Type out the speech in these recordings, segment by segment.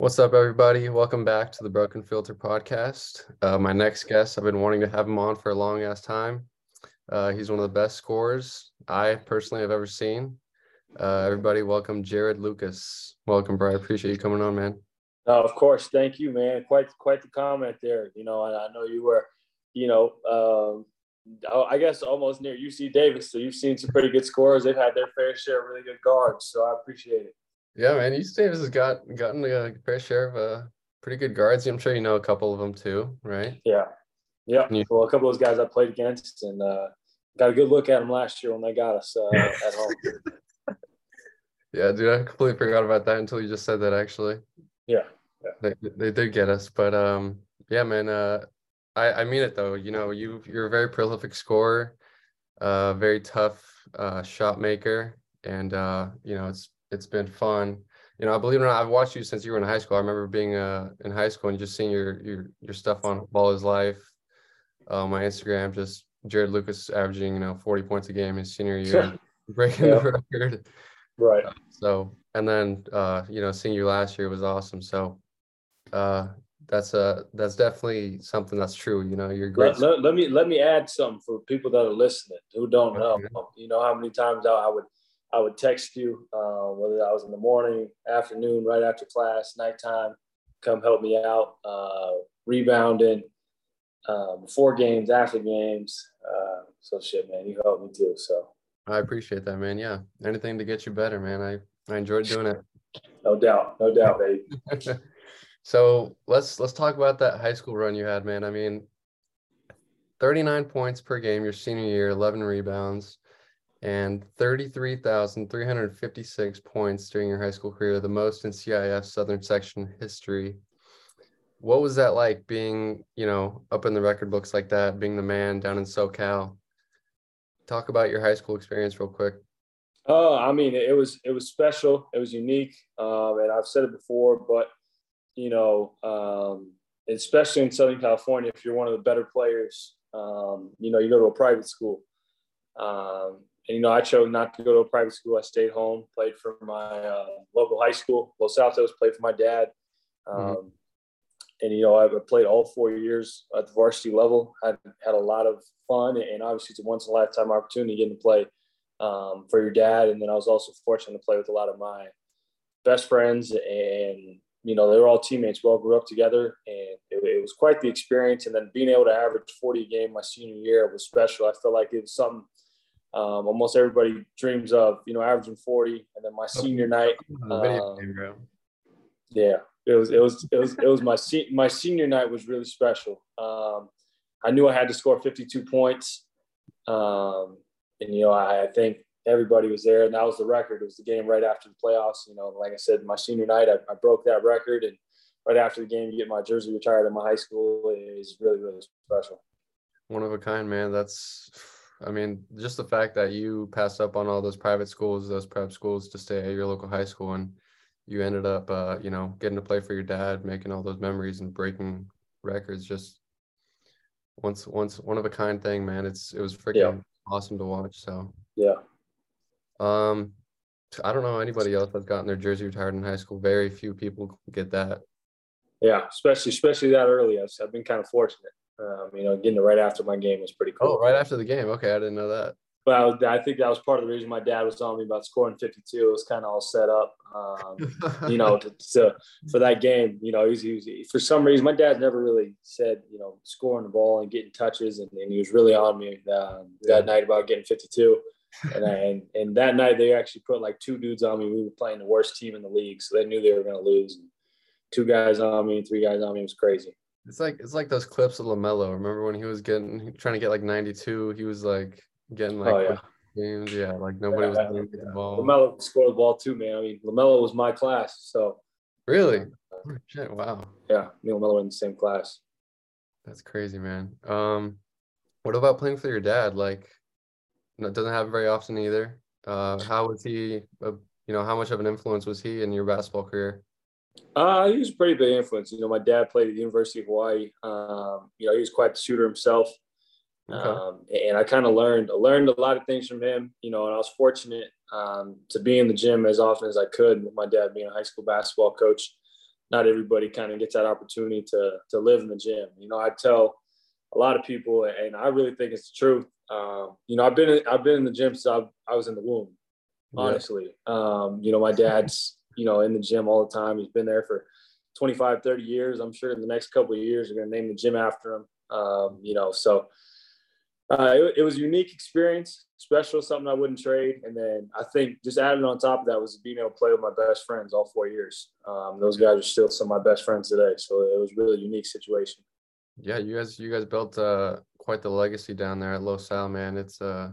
What's up, everybody? Welcome back to the Broken Filter podcast. Uh, my next guest, I've been wanting to have him on for a long ass time. Uh, he's one of the best scorers I personally have ever seen. Uh, everybody, welcome Jarod Lucas. Welcome, bro. I appreciate you coming on, man. Of course. Thank you, man. Quite quite the comment there. You know, I, I know you were, you know, um, I guess almost near UC Davis, so you've seen some pretty good scores. They've had their fair share of really good guards, so I appreciate it. Yeah, man. UC Davis has got gotten a fair share of uh, pretty good guards. I'm sure you know a couple of them too, right? Yeah, yeah. You- well, a couple of those guys I played against, and uh, got a good look at them last year when they got us uh, at home. Yeah, dude, I completely forgot about that until you just said that. Actually, Yeah, they they did get us, but um, yeah, man. Uh, I I mean it though. You know, you you're a very prolific scorer, uh, very tough uh shot maker, and uh, you know, it's it's been fun. You know, I believe it or not, I've watched you since you were in high school. I remember being uh in high school and just seeing your your your stuff on Ball is Life, uh, my Instagram, just Jarod Lucas averaging you know 40 points a game his senior year, breaking Yeah. the record. right. So and then uh, you know, seeing you last year was awesome. So uh that's a that's definitely something that's true. You know, you're great. Let, let, let me let me add something for people that are listening who don't know. Okay. You know how many times I, I would I would text you, uh, whether I was in the morning, afternoon, right after class, nighttime, come help me out, uh, rebounding, uh, before games, after games. Uh, so shit, man, you helped me too. So I appreciate that, man. Yeah. Anything to get you better, man. I I enjoyed doing it. no doubt, no doubt, baby. so let's let's talk about that high school run you had, man. I mean, 39 points per game your senior year, 11 rebounds, and 33,356 points during your high school career, the most in CIF Southern Section history. What was that like being, you know, up in the record books like that, being the man down in SoCal? Talk about your high school experience real quick. Oh, I mean, it was it was special. It was unique, um, and I've said it before, but you know, um, especially in Southern California, if you're one of the better players, um, you know, you go to a private school. Um, and you know, I chose not to go to a private school. I stayed home, played for my uh, local high school, Los Altos, played for my dad. Um, Mhm. And you know, I played all four years at the varsity level. I had a lot of fun, and obviously, it's a once in a lifetime opportunity getting to play um, for your dad. And then I was also fortunate to play with a lot of my best friends, and you know they were all teammates. We all grew up together, and it, it was quite the experience. And then being able to average 40 a game my senior year was special. I felt like it was something um, almost everybody dreams of. You know, averaging 40, and then my senior night. The video Um. Yeah, it was it was it was it was my se- my senior night was really special. Um, I knew I had to score 52 points, um, and you know I, I think everybody was there, and that was the record. It was the game right after the playoffs. You know, like I said, my senior night I, I broke that record, and right after the game, you get my jersey retired at my high school is really really special. One of a kind, man. That's, I mean, just the fact that you passed up on all those private schools, those prep schools to stay at your local high school, and you ended up, uh, you know, getting to play for your dad, making all those memories and breaking records. Just once, once, one of a kind thing, man. It's it was freaking Yeah. awesome to watch. So, Yeah. um, I don't know anybody else that's gotten their jersey retired in high school. Very few people get that. Yeah, especially especially that early. I've, I've been kind of fortunate. Um, you know, getting it right after my game was pretty cool. Oh, right after the game. Okay, I didn't know that. But I, was- I think that was part of the reason my dad was telling me about scoring 52. It was kind of all set up, um, you know, to, to for that game. You know, he was, he was, for some reason my dad never really said, you know, scoring the ball and getting touches, and, and he was really on me uh, that night about getting 52. And, I, and and that night they actually put like two dudes on me. We were playing the worst team in the league, so they knew they were going to lose. And two guys on me, three guys on me. It was crazy. It's like it's like those clips of Lamelo. Remember when he was getting trying to get like 92? He was like getting like Oh, yeah. games. Yeah, like nobody was Yeah, letting him get the ball. Lamelo scored the ball too, man. I mean, Lamelo was my class, so Really? Oh, shit, wow. yeah, me and Lamelo were in the same class. That's crazy, man. Um, what about playing for your dad? Like, doesn't happen very often either. Uh, how was he? Uh, you know, how much of an influence was he in your basketball career? Uh, he was a pretty big influence. You know, my dad played at the University of Hawaii. Um, you know, he was quite the shooter himself. Okay. Um, and I kind of learned, I learned a lot of things from him, you know, and I was fortunate um, to be in the gym as often as I could with my dad being a high school basketball coach. not everybody kind of gets that opportunity to to live in the gym. You know, I tell a lot of people, and I really think it's the truth. Um, you know, I've been in, I've been in the gym since I, I was in the womb. Honestly, yeah. um, you know, my dad's you know in the gym all the time. He's been there for 25, 30 years. I'm sure in the next couple of years, they're going to name the gym after him. Um, you know, so uh, it, it, was a unique experience, special, something I wouldn't trade. And then I think just adding on top of that was being able to play with my best friends all four years. Um, those guys are still some of my best friends today. So it was really a unique situation. Yeah, you guys, you guys built uh, quite the legacy down there at Los Al, man. It's uh,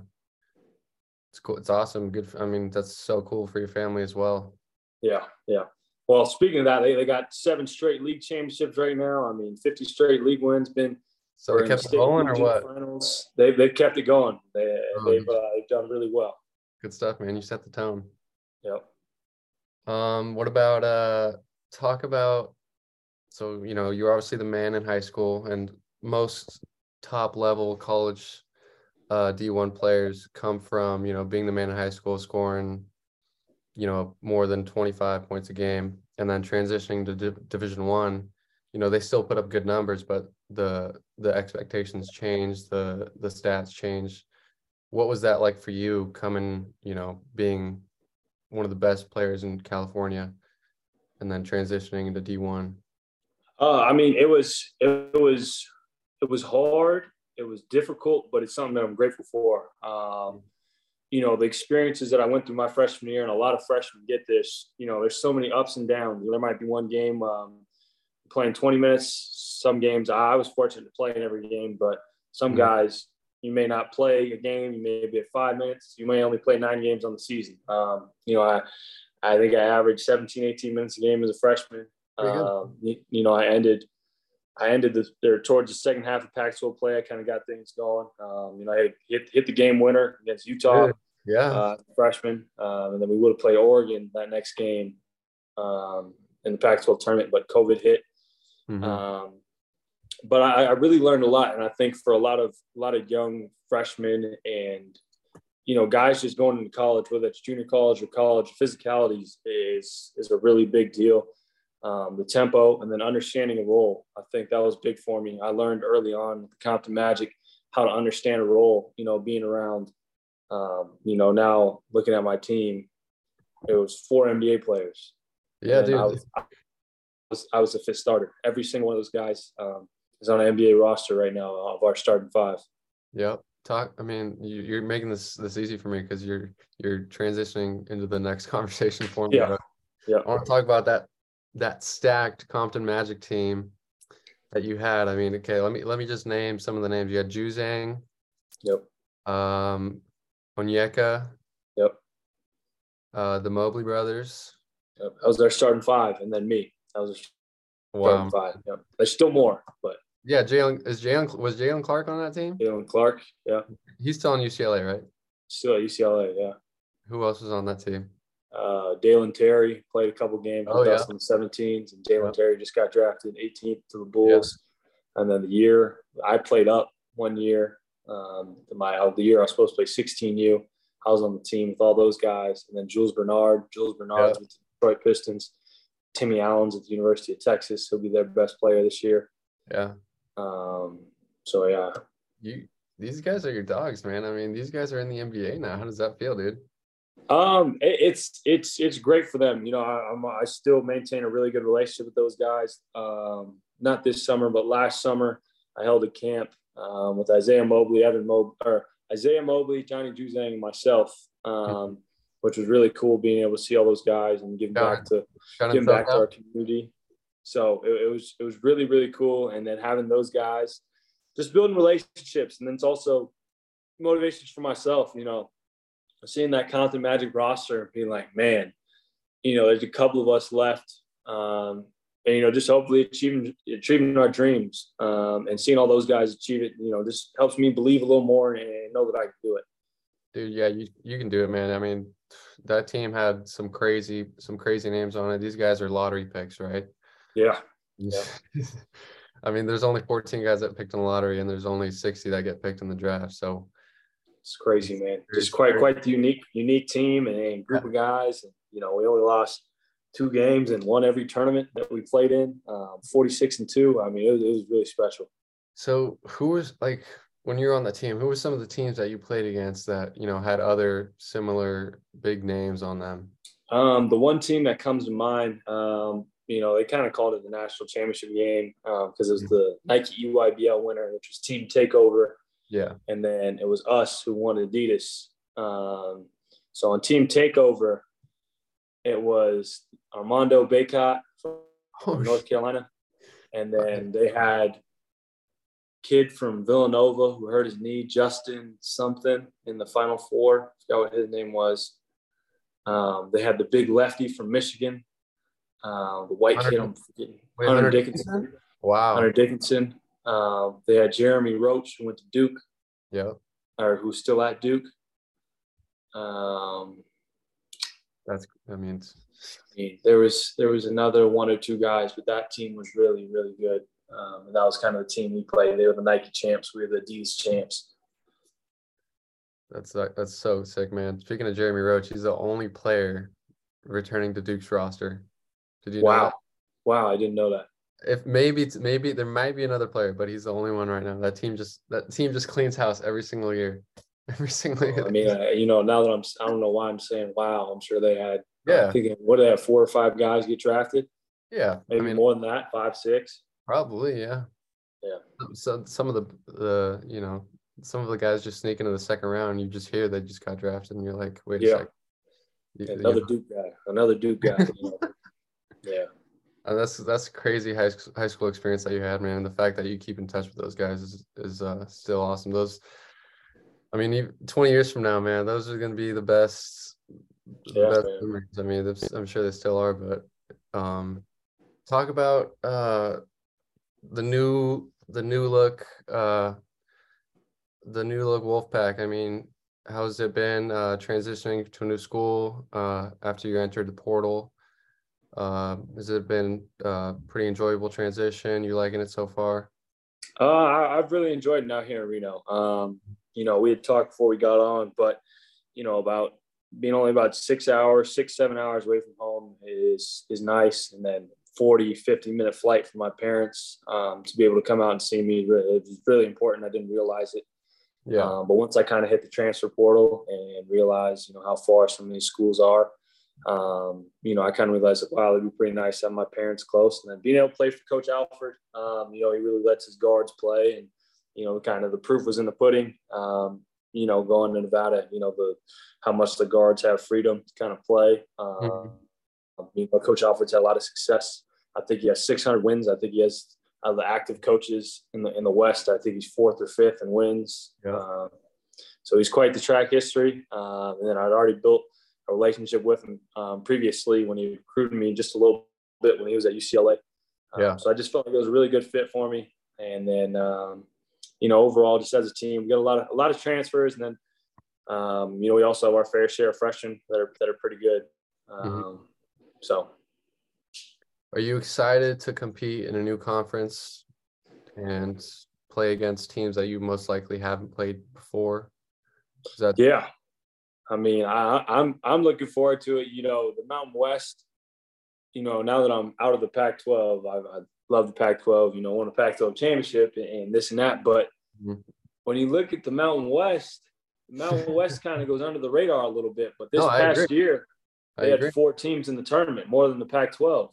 it's cool. It's awesome. Good. For, I mean, that's so cool for your family as well. Yeah, yeah. Well, speaking of that, they, they got seven straight league championships right now. I mean, 50 straight league wins. Been so they kept it going or what? Finals. They they've kept it going. They oh, they've uh, they've done really well. Good stuff, man. You set the tone. Yep. Um, what about uh talk about so you know you're obviously the man in high school and most top level college uh D1 players come from, you know, being the man in high school, scoring you know more than 25 points a game and then transitioning to division one you know they still put up good numbers but the the expectations change the the stats change what was that like for you coming you know being one of the best players in california and then transitioning into d1 uh, i mean it was it was it was hard it was difficult but it's something that i'm grateful for. Um, you know, the experiences that I went through my freshman year, and a lot of freshmen get this, you know, there's so many ups and downs. There might be one game um, playing 20 minutes. Some games I was fortunate to play in every game, but some mm-hmm. guys, you may not play a game. You may be at five minutes. You may only play nine games on the season. Um, you know, I, I think I averaged 17, 18 minutes a game as a freshman. Um, you, you, know, I ended, I ended the, there towards the second half of Pac-12 play. I kind of got things going. Um, you know, I hit, hit the game winner against Utah yeah, uh, freshman, um, and then we would have played Oregon that next game um, in the Pac-12 tournament, but COVID hit. Mm-hmm. Um, but I, I, really learned a lot, and I think for a lot of a lot of young freshmen and you know guys just going into college, whether it's junior college or college, physicalities is is a really big deal. Um, the tempo and then understanding a role, I think that was big for me. I learned early on with the Compton Magic how to understand a role. You know, being around um, you know, now looking at my team, it was four NBA players. Yeah, dude. I was, I was, I was the fifth starter. Every single one of those guys um, is on an NBA roster right now of our starting five. Yep. Talk. I mean, you, are making this this easy for me because you're you're transitioning into the next conversation for me. Yeah. Yeah. I want to talk about that that stacked Compton Magic team that you had. I mean, okay, let me let me just name some of the names. You had Juzang. Yep. Um, Onyeka. Yep. Uh, the Mobley brothers. Yep. I was their starting five, and then me. I was wow. starting five. Yep. There's still more, but yeah, Jalen is Jalen was Jalen Clark on that team? Jalen Clark, yeah. He's still on UCLA, right? Still at UCLA, yeah. Who else was on that team? Uh, Dalen Terry played a couple games oh, with yeah. us in the 17s, and Dalen Terry just got drafted 18th to the Bulls. Yeah. And then the year I played up one year, um, my of the year I was supposed to play 16U, I was on the team with all those guys, and then Jules Bernard, Jules Bernard yeah. with the Detroit Pistons, Timmy Allen's at the University of Texas. He'll be their best player this year. Yeah. Um. So yeah. You these guys are your dogs, man. I mean, these guys are in the NBA now. How does that feel, dude? Um, it, it's it's it's great for them. You know, I, I'm I still maintain a really good relationship with those guys. Um, not this summer, but last summer I held a camp um, with Isaiah Mobley, Evan Mobley, or Isaiah Mobley, Johnny Juzang, and myself, um, which was really cool being able to see all those guys and give back to give back to our community. So it, it, was it was really really cool, and then having those guys, just building relationships, and then it's also motivations for myself. You know, seeing that Compton Magic roster, being like, man, you know, there's a couple of us left. Um, and you know just hopefully achieving achieving our dreams um, and seeing all those guys achieve it you know just helps me believe a little more and know that i can do it. Dude yeah you, you can do it man. I mean that team had some crazy some crazy names on it. These guys are lottery picks right? Yeah. Yeah. I mean there's only 14 guys that picked in the lottery and there's only 60 that get picked in the draft so. It's crazy man. Just quite quite the unique unique team and, group of guys and you know we only lost two games and won every tournament that we played in. Um, 46 and two. I mean, it was, it was really special. So who was like when you were on the team? Who were some of the teams that you played against that you know had other similar big names on them? Um, the one team that comes to mind, um, you know, they kind of called it the national championship game because um, it was the Nike EYBL winner, which was Team Takeover. Yeah. And then it was us who won Adidas. Um, so on Team Takeover, it was Armando Bacot from oh, North Carolina. And then they had kid from Villanova who hurt his knee, Justin something in the final four. I forgot what his name was. Um, they had the big lefty from Michigan, uh, the white Hunter, kid. I'm forgetting. Wait, Hunter, Hunter Dickinson. Dickinson. Wow. Hunter Dickinson. Uh, they had Jeremy Roach who went to Duke. Yeah. Or who's still at Duke. Um, That's I mean, I mean, there was there was another one or two guys, but that team was really really good. Um, and that was kind of the team we played. They were the Nike champs. We were the D's champs. That's that's so sick, man. Speaking of Jeremy Roach, he's the only player returning to Duke's roster. Did you? Wow, wow, I didn't know that. If maybe maybe there might be another player, but he's the only one right now. That team just that team just cleans house every single year. Every single year. I mean, you know, now that I'm, I don't know why I'm saying wow. I'm sure they had. Yeah. Thinking, what do they have? Four or five guys get drafted? Yeah. Maybe I mean, more than that. Five, six. Probably, yeah. Yeah. So some of the the you know some of the guys just sneak into the second round. You just hear they just got drafted, and you're like, wait a yeah. second. You, another you know. Duke guy. Another Duke guy. yeah. And that's that's crazy high school, high school experience that you had, man. And the fact that you keep in touch with those guys is is uh, still awesome. Those, I mean, 20 years from now, man, those are gonna be the best, the yeah, best memories. I mean, I'm sure they still are. But um, talk about uh, the new the new look uh, the new look Wolfpack. I mean, how's it been uh, transitioning to a new school uh, after you entered the portal? Uh, has it been a uh, pretty enjoyable transition? You liking it so far? Uh, I, have really enjoyed it now here in Reno. Um, you know, we had talked before we got on, but you know, about being only about six hours, six, seven hours away from home is is nice. And then 40, 50 minute flight for my parents um, to be able to come out and see me. It was really important. I didn't realize it. Yeah. Um, but once I kind of hit the transfer portal and realized, you know, how far some of these schools are, um, you know, I kind of realized that, wow, it'd be pretty nice to have my parents close. And then being able to play for Coach Alford, um, you know, he really lets his guards play. And, you know, kind of the proof was in the pudding. Um, you know, going to Nevada, you know, the how much the guards have freedom to kind of play. Um, mm-hmm. You know, Coach Alford's had a lot of success. I think he has 600 wins. I think he has out of the active coaches in the in the West, I think he's fourth or fifth in wins. Yeah. Uh, so he's quite the track history. Uh, and then I'd already built a relationship with him um, previously when he recruited me just a little bit when he was at UCLA. Um, yeah. So I just felt like it was a really good fit for me. And then, um, you know, overall, just as a team, we got a lot of a lot of transfers, and then, um, you know, we also have our fair share of freshmen that are that are pretty good. Mm-hmm. Um, so are you excited to compete in a new conference and play against teams that you most likely haven't played before? That- yeah, I mean, I, I'm I'm looking forward to it. You know, the Mountain West. You know, now that I'm out of the Pac-12, I, I love the Pac-12. You know, won a Pac-12 championship and, this and that. But mm-hmm. when you look at the Mountain West, the Mountain West kind of goes under the radar a little bit. But this no, past year, they had four teams in the tournament, more than the Pac-12.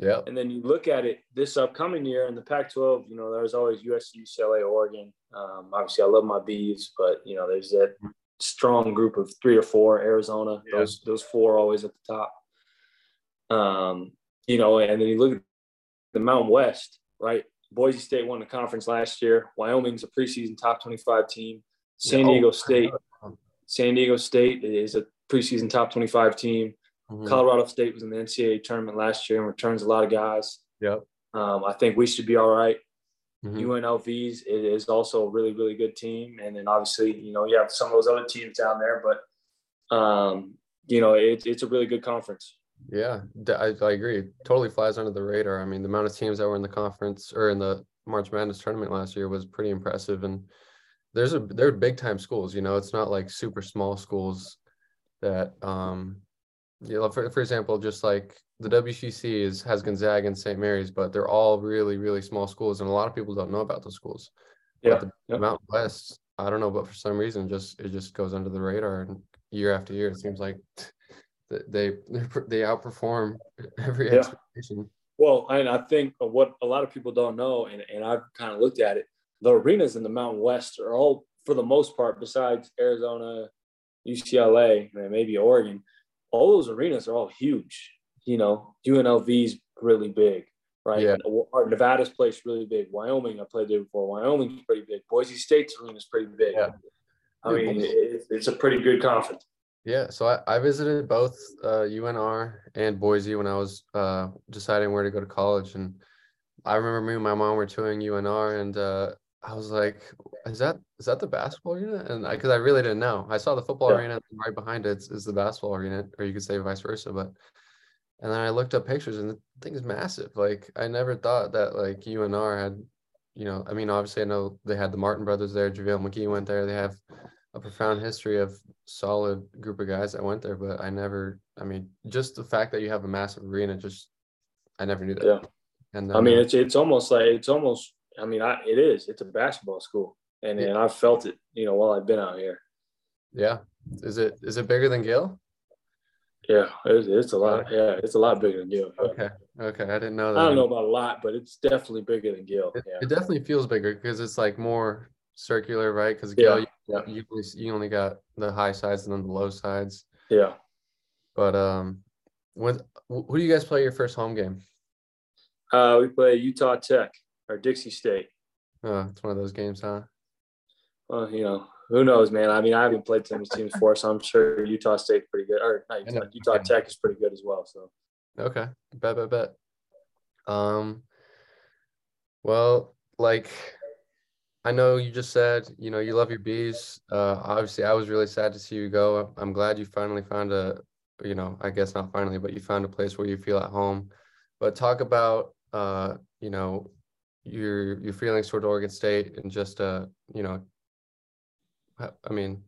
Yeah. And then you look at it this upcoming year in the Pac 12, you know, there's always USC, UCLA, Oregon. Um, obviously, I love my bees, but, you know, there's that strong group of three or four, Arizona, yeah. those, those four always at the top. Um, you know, and then you look at the Mountain West, right? Boise State won the conference last year. Wyoming's a preseason top 25 team. San Diego oh, State, San Diego State is a preseason top 25 team. Mm-hmm. Colorado State was in the NCAA tournament last year and returns a lot of guys. Yep. Um, I think we should be all right. mm-hmm. UNLV's it is also a really, really good team. And then obviously, you know, you have some of those other teams down there, but, um, you know, it, it's a really good conference. Yeah, I, I agree. Totally flies under the radar. I mean, the amount of teams that were in the conference or in the March Madness tournament last year was pretty impressive. And there's a they're big time schools. You know, it's not like super small schools that um yeah, for, for example, just like the WCC is has Gonzaga and St. Mary's, but they're all really, really small schools, and a lot of people don't know about those schools. Yeah. But the, yeah. Mountain West, I don't know, but for some reason, just it just goes under the radar, and year after year, it seems like they they outperform every yeah. expectation. Well, and I think what a lot of people don't know, and, and I've kind of looked at it, the arenas in the Mountain West are all, for the most part, besides Arizona, UCLA, and maybe Oregon, all those arenas are all huge. You know, UNLV's really big, right? Yeah. Nevada's place really big. Wyoming, I played there before. Wyoming's pretty big. Boise State's arena is pretty big. Yeah. I mean, it's a pretty good conference. Yeah, so I, I visited both uh, UNR and Boise when I was uh, deciding where to go to college, and I remember me and my mom were touring UNR, and uh, I was like, "Is that is that the basketball arena?" And because I, I, really didn't know, I saw the football yeah. arena right behind it is, the basketball arena, or you could say vice versa. But and then I looked up pictures, and the thing is massive. Like I never thought that like UNR had, you know, I mean, obviously I know they had the Martin brothers there, JaVale McGee went there. They have a profound history of solid group of guys that went there, but I never, I mean, just the fact that you have a massive arena, just, I never knew that. Yeah. And then, I mean, uh, it's, it's almost like, it's almost, I mean, I, it is, it's a basketball school and, yeah. and I've felt it, you know, while I've been out here. Yeah. Is it, is it bigger than Gill? Yeah, it's, it's a lot. Yeah, it's a lot bigger than Gill. Okay, okay, I didn't know that. I don't know about a lot, but it's definitely bigger than Gill. It, yeah. it definitely feels bigger because it's like more circular, right? Because Gill, yeah. you, you, you only got the high sides and then the low sides. Yeah. But um, when who do you guys play your first home game? Uh, we play Utah Tech or Dixie State. Oh, it's one of those games, huh? Well, you know, who knows, man. I mean, I haven't played some teams before, so I'm sure Utah State's pretty good. Or not Utah, Utah Tech is pretty good as well. So. Okay, bet, bet, bet. Um. Well, like I know you just said, you know, you love your bees. Uh, obviously, I was really sad to see you go. I'm glad you finally found a, you know, I guess not finally, but you found a place where you feel at home. But talk about, uh, you know, your your feelings toward Oregon State and just, uh, you know, I mean,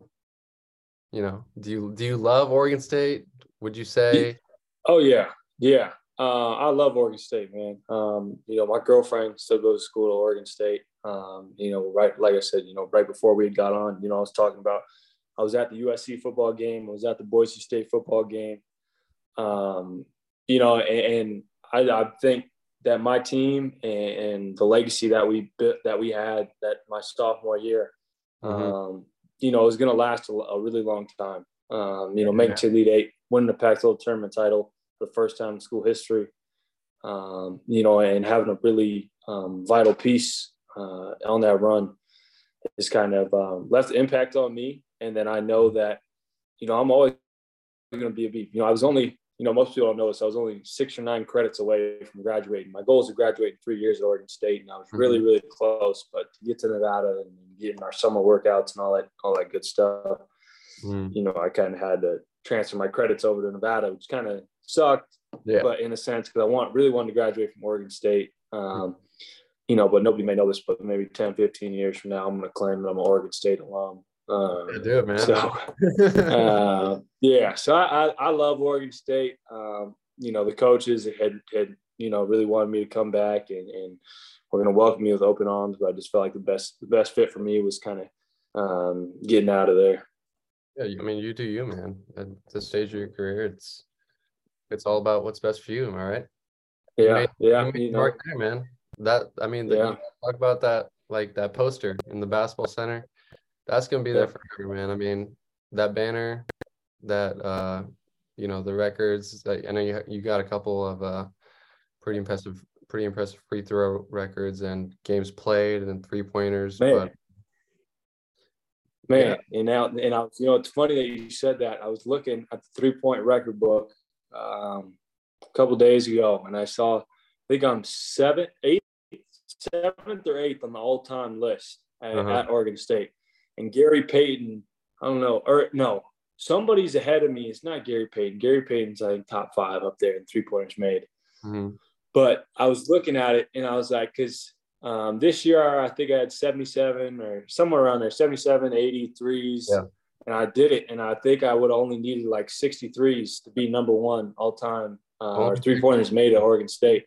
you know, do you do you love Oregon State? Would you say? Oh yeah, yeah. Uh, I love Oregon State, man. Um, you know, my girlfriend still goes to school at Oregon State. Um, you know, right, like I said, you know, right before we got on, you know, I was talking about, I was at the USC football game, I was at the Boise State football game. Um, you know, and, and I, I, think that my team and, and, the legacy that we built, that we had that my sophomore year, mm-hmm. um, you know, is going to last a, a, really long time. Um, you know, making to Elite Eight, winning the Pac-12 tournament title the first time in school history. Um, you know, and having a really um, vital piece uh, on that run has kind of um, left impact on me. And then I know that, you know, I'm always going to be a a B. You know, I was only, you know, most people don't know this. I was only six or nine credits away from graduating. My goal is to graduate in three years at Oregon State, and I was really, mm-hmm. really close. But to get to Nevada and getting our summer workouts and all that, all that good stuff, mm. you know, I kind of had to transfer my credits over to Nevada, which kind of sucked. Yeah. But in a sense, because I want really wanted to graduate from Oregon State. Um, you know, but nobody may know this, but maybe 10, 15 years from now, I'm going to claim that I'm an Oregon State alum. Um, yeah, do it, man. So, uh, yeah, so I, I, I, love Oregon State. Um, you know, the coaches had, had, you know, really wanted me to come back and, and we're going to welcome me with open arms, but I just felt like the best, the best fit for me was kind of um, getting out of there. Yeah, I mean, you do you, man. At this stage of your career, it's it's all about what's best for you. Am I right? Yeah, made, yeah. You, you know, there, man. That I mean, yeah. talk about that like that poster in the basketball center. That's gonna be yeah. there forever, man. I mean, that banner, that uh, you know, the records. That I know you you got a couple of uh, pretty impressive, pretty impressive free throw records and games played and three pointers. Man. But, Man, yeah. and now and I was, you know, it's funny that you said that. I was looking at the three point record book um, a couple days ago, and I saw, I think I'm seventh, eighth, seventh or eighth on the all-time list at, uh-huh. at, Oregon State. And Gary Payton, I don't know, or no, somebody's ahead of me. It's not Gary Payton. Gary Payton's I think top five up there in three pointers made. Mm-hmm. But I was looking at it and I was like, because um, this year I think I had 77 or somewhere around there, 77, 80 threes. Yeah. And I did it. And I think I would only needed like 63s to be number one all time uh, or three pointers made at Oregon State.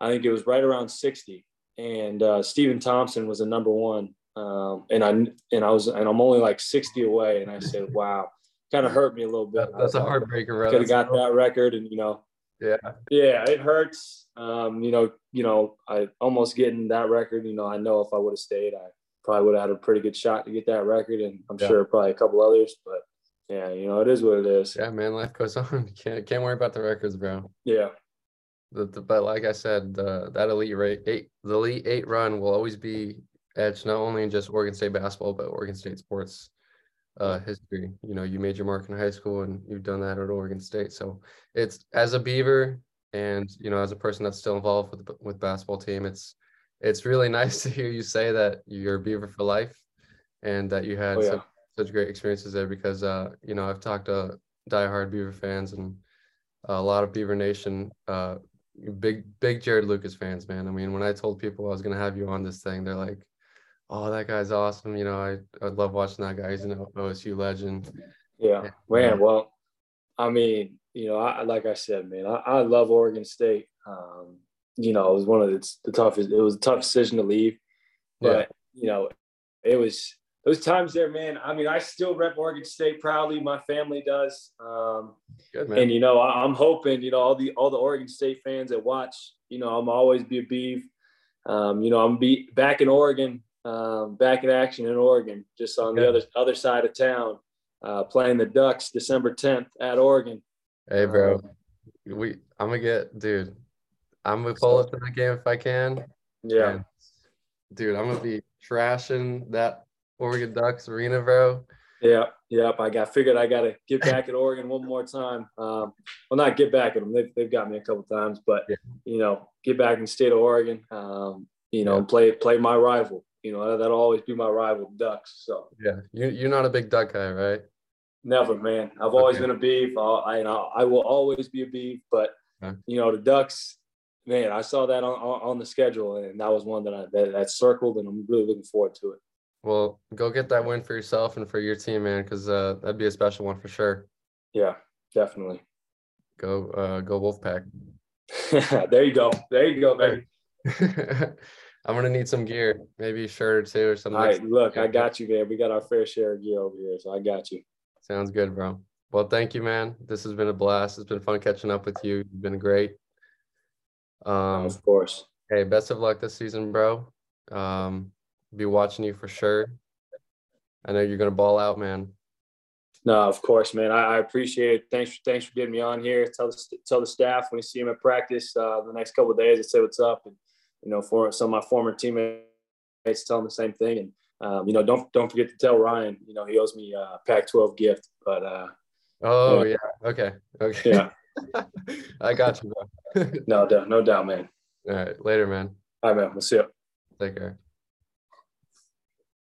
I think it was right around 60. And uh, Stephen Thompson was the number one. Um, and I and I was and I'm only like 60 away. And I said, wow, kind of hurt me a little bit. That's a heartbreaker. Could have got that record, and you know, yeah, yeah, it hurts. Um, you know, you know, I almost getting that record. You know, I know if I would have stayed, I probably would have had a pretty good shot to get that record, and I'm yeah. sure probably a couple others. But yeah, you know, it is what it is. Yeah, man, life goes on. can't can't worry about the records, bro. Yeah. The, the, but like I said, the, that elite rate eight, the elite eight run will always be etched not only in just Oregon State basketball, but Oregon State sports uh, history. You know, you made your mark in high school, and you've done that at Oregon State. So it's as a Beaver, and you know, as a person that's still involved with with basketball team, it's it's really nice to hear you say that you're a Beaver for life, and that you had oh, yeah. such, such great experiences there. Because uh, you know, I've talked to diehard Beaver fans and a lot of Beaver Nation. Uh, big big Jarod Lucas fans, man. I mean, when I told people I was gonna have you on this thing, they're like, "Oh, that guy's awesome." You know, I I love watching that guy. He's an OSU legend. Yeah, man. Well, I mean, you know, I like I said, man, I, I love Oregon State. Um, you know, it was one of the, the toughest. It was a tough decision to leave, but yeah. you know, it was those times there, man. I mean, I still rep Oregon State proudly. My family does. Um, Good. And you know, I'm hoping you know all the all the Oregon State fans that watch. You know, I'm always be a Beav. Um, you know, I'm be back in Oregon, um, back in action in Oregon, just on the other other side of town, uh, playing the Ducks December 10th at Oregon. Hey, bro, um, we I'm gonna get, dude. I'm gonna pull up to the game if I can. Yeah. And, dude, I'm gonna be trashing that Oregon Ducks arena, bro. Yeah, yep. I got figured I got to get back at Oregon one more time. Um, well, not get back at them. They've, they've got me a couple times, but yeah. you know, get back in the state of Oregon. Um, you know, yeah. play play my rival. You know, that'll always be my rival, Ducks. So yeah, you you're not a big Duck guy, right? Never, man. I've always okay. been a Beav. I'll, I, I will always be a Beav, but okay. you know, the Ducks man, I saw that on, on the schedule, and that was one that I that, that circled, and I'm really looking forward to it. Well, go get that win for yourself and for your team, man, because uh, that'd be a special one for sure. Yeah, definitely. Go, uh, go Wolfpack. there you go. There you go, baby. I'm gonna need some gear, maybe a shirt or two or something. All right, look, I got you, man. We got our fair share of gear over here, so I got you. Sounds good, bro. Well, thank you, man. This has been a blast. It's been fun catching up with you. You've been great. Um, of course. Hey, best of luck this season, bro. Um, be watching you for sure. I know you're gonna ball out, man. No, of course, man. I, I appreciate it. Thanks, for, thanks for getting me on here. Tell the tell the staff when you see them at practice uh, the next couple of days, I say what's up, and you know, for some of my former teammates, tell them the same thing. And um, you know, don't don't forget to tell Ryan. You know, he owes me a Pac-12 gift. But uh, oh yeah, okay, okay, yeah. I got you, bro. no doubt, no doubt, man. All right, later, man. All right, man. We'll see you. Take care.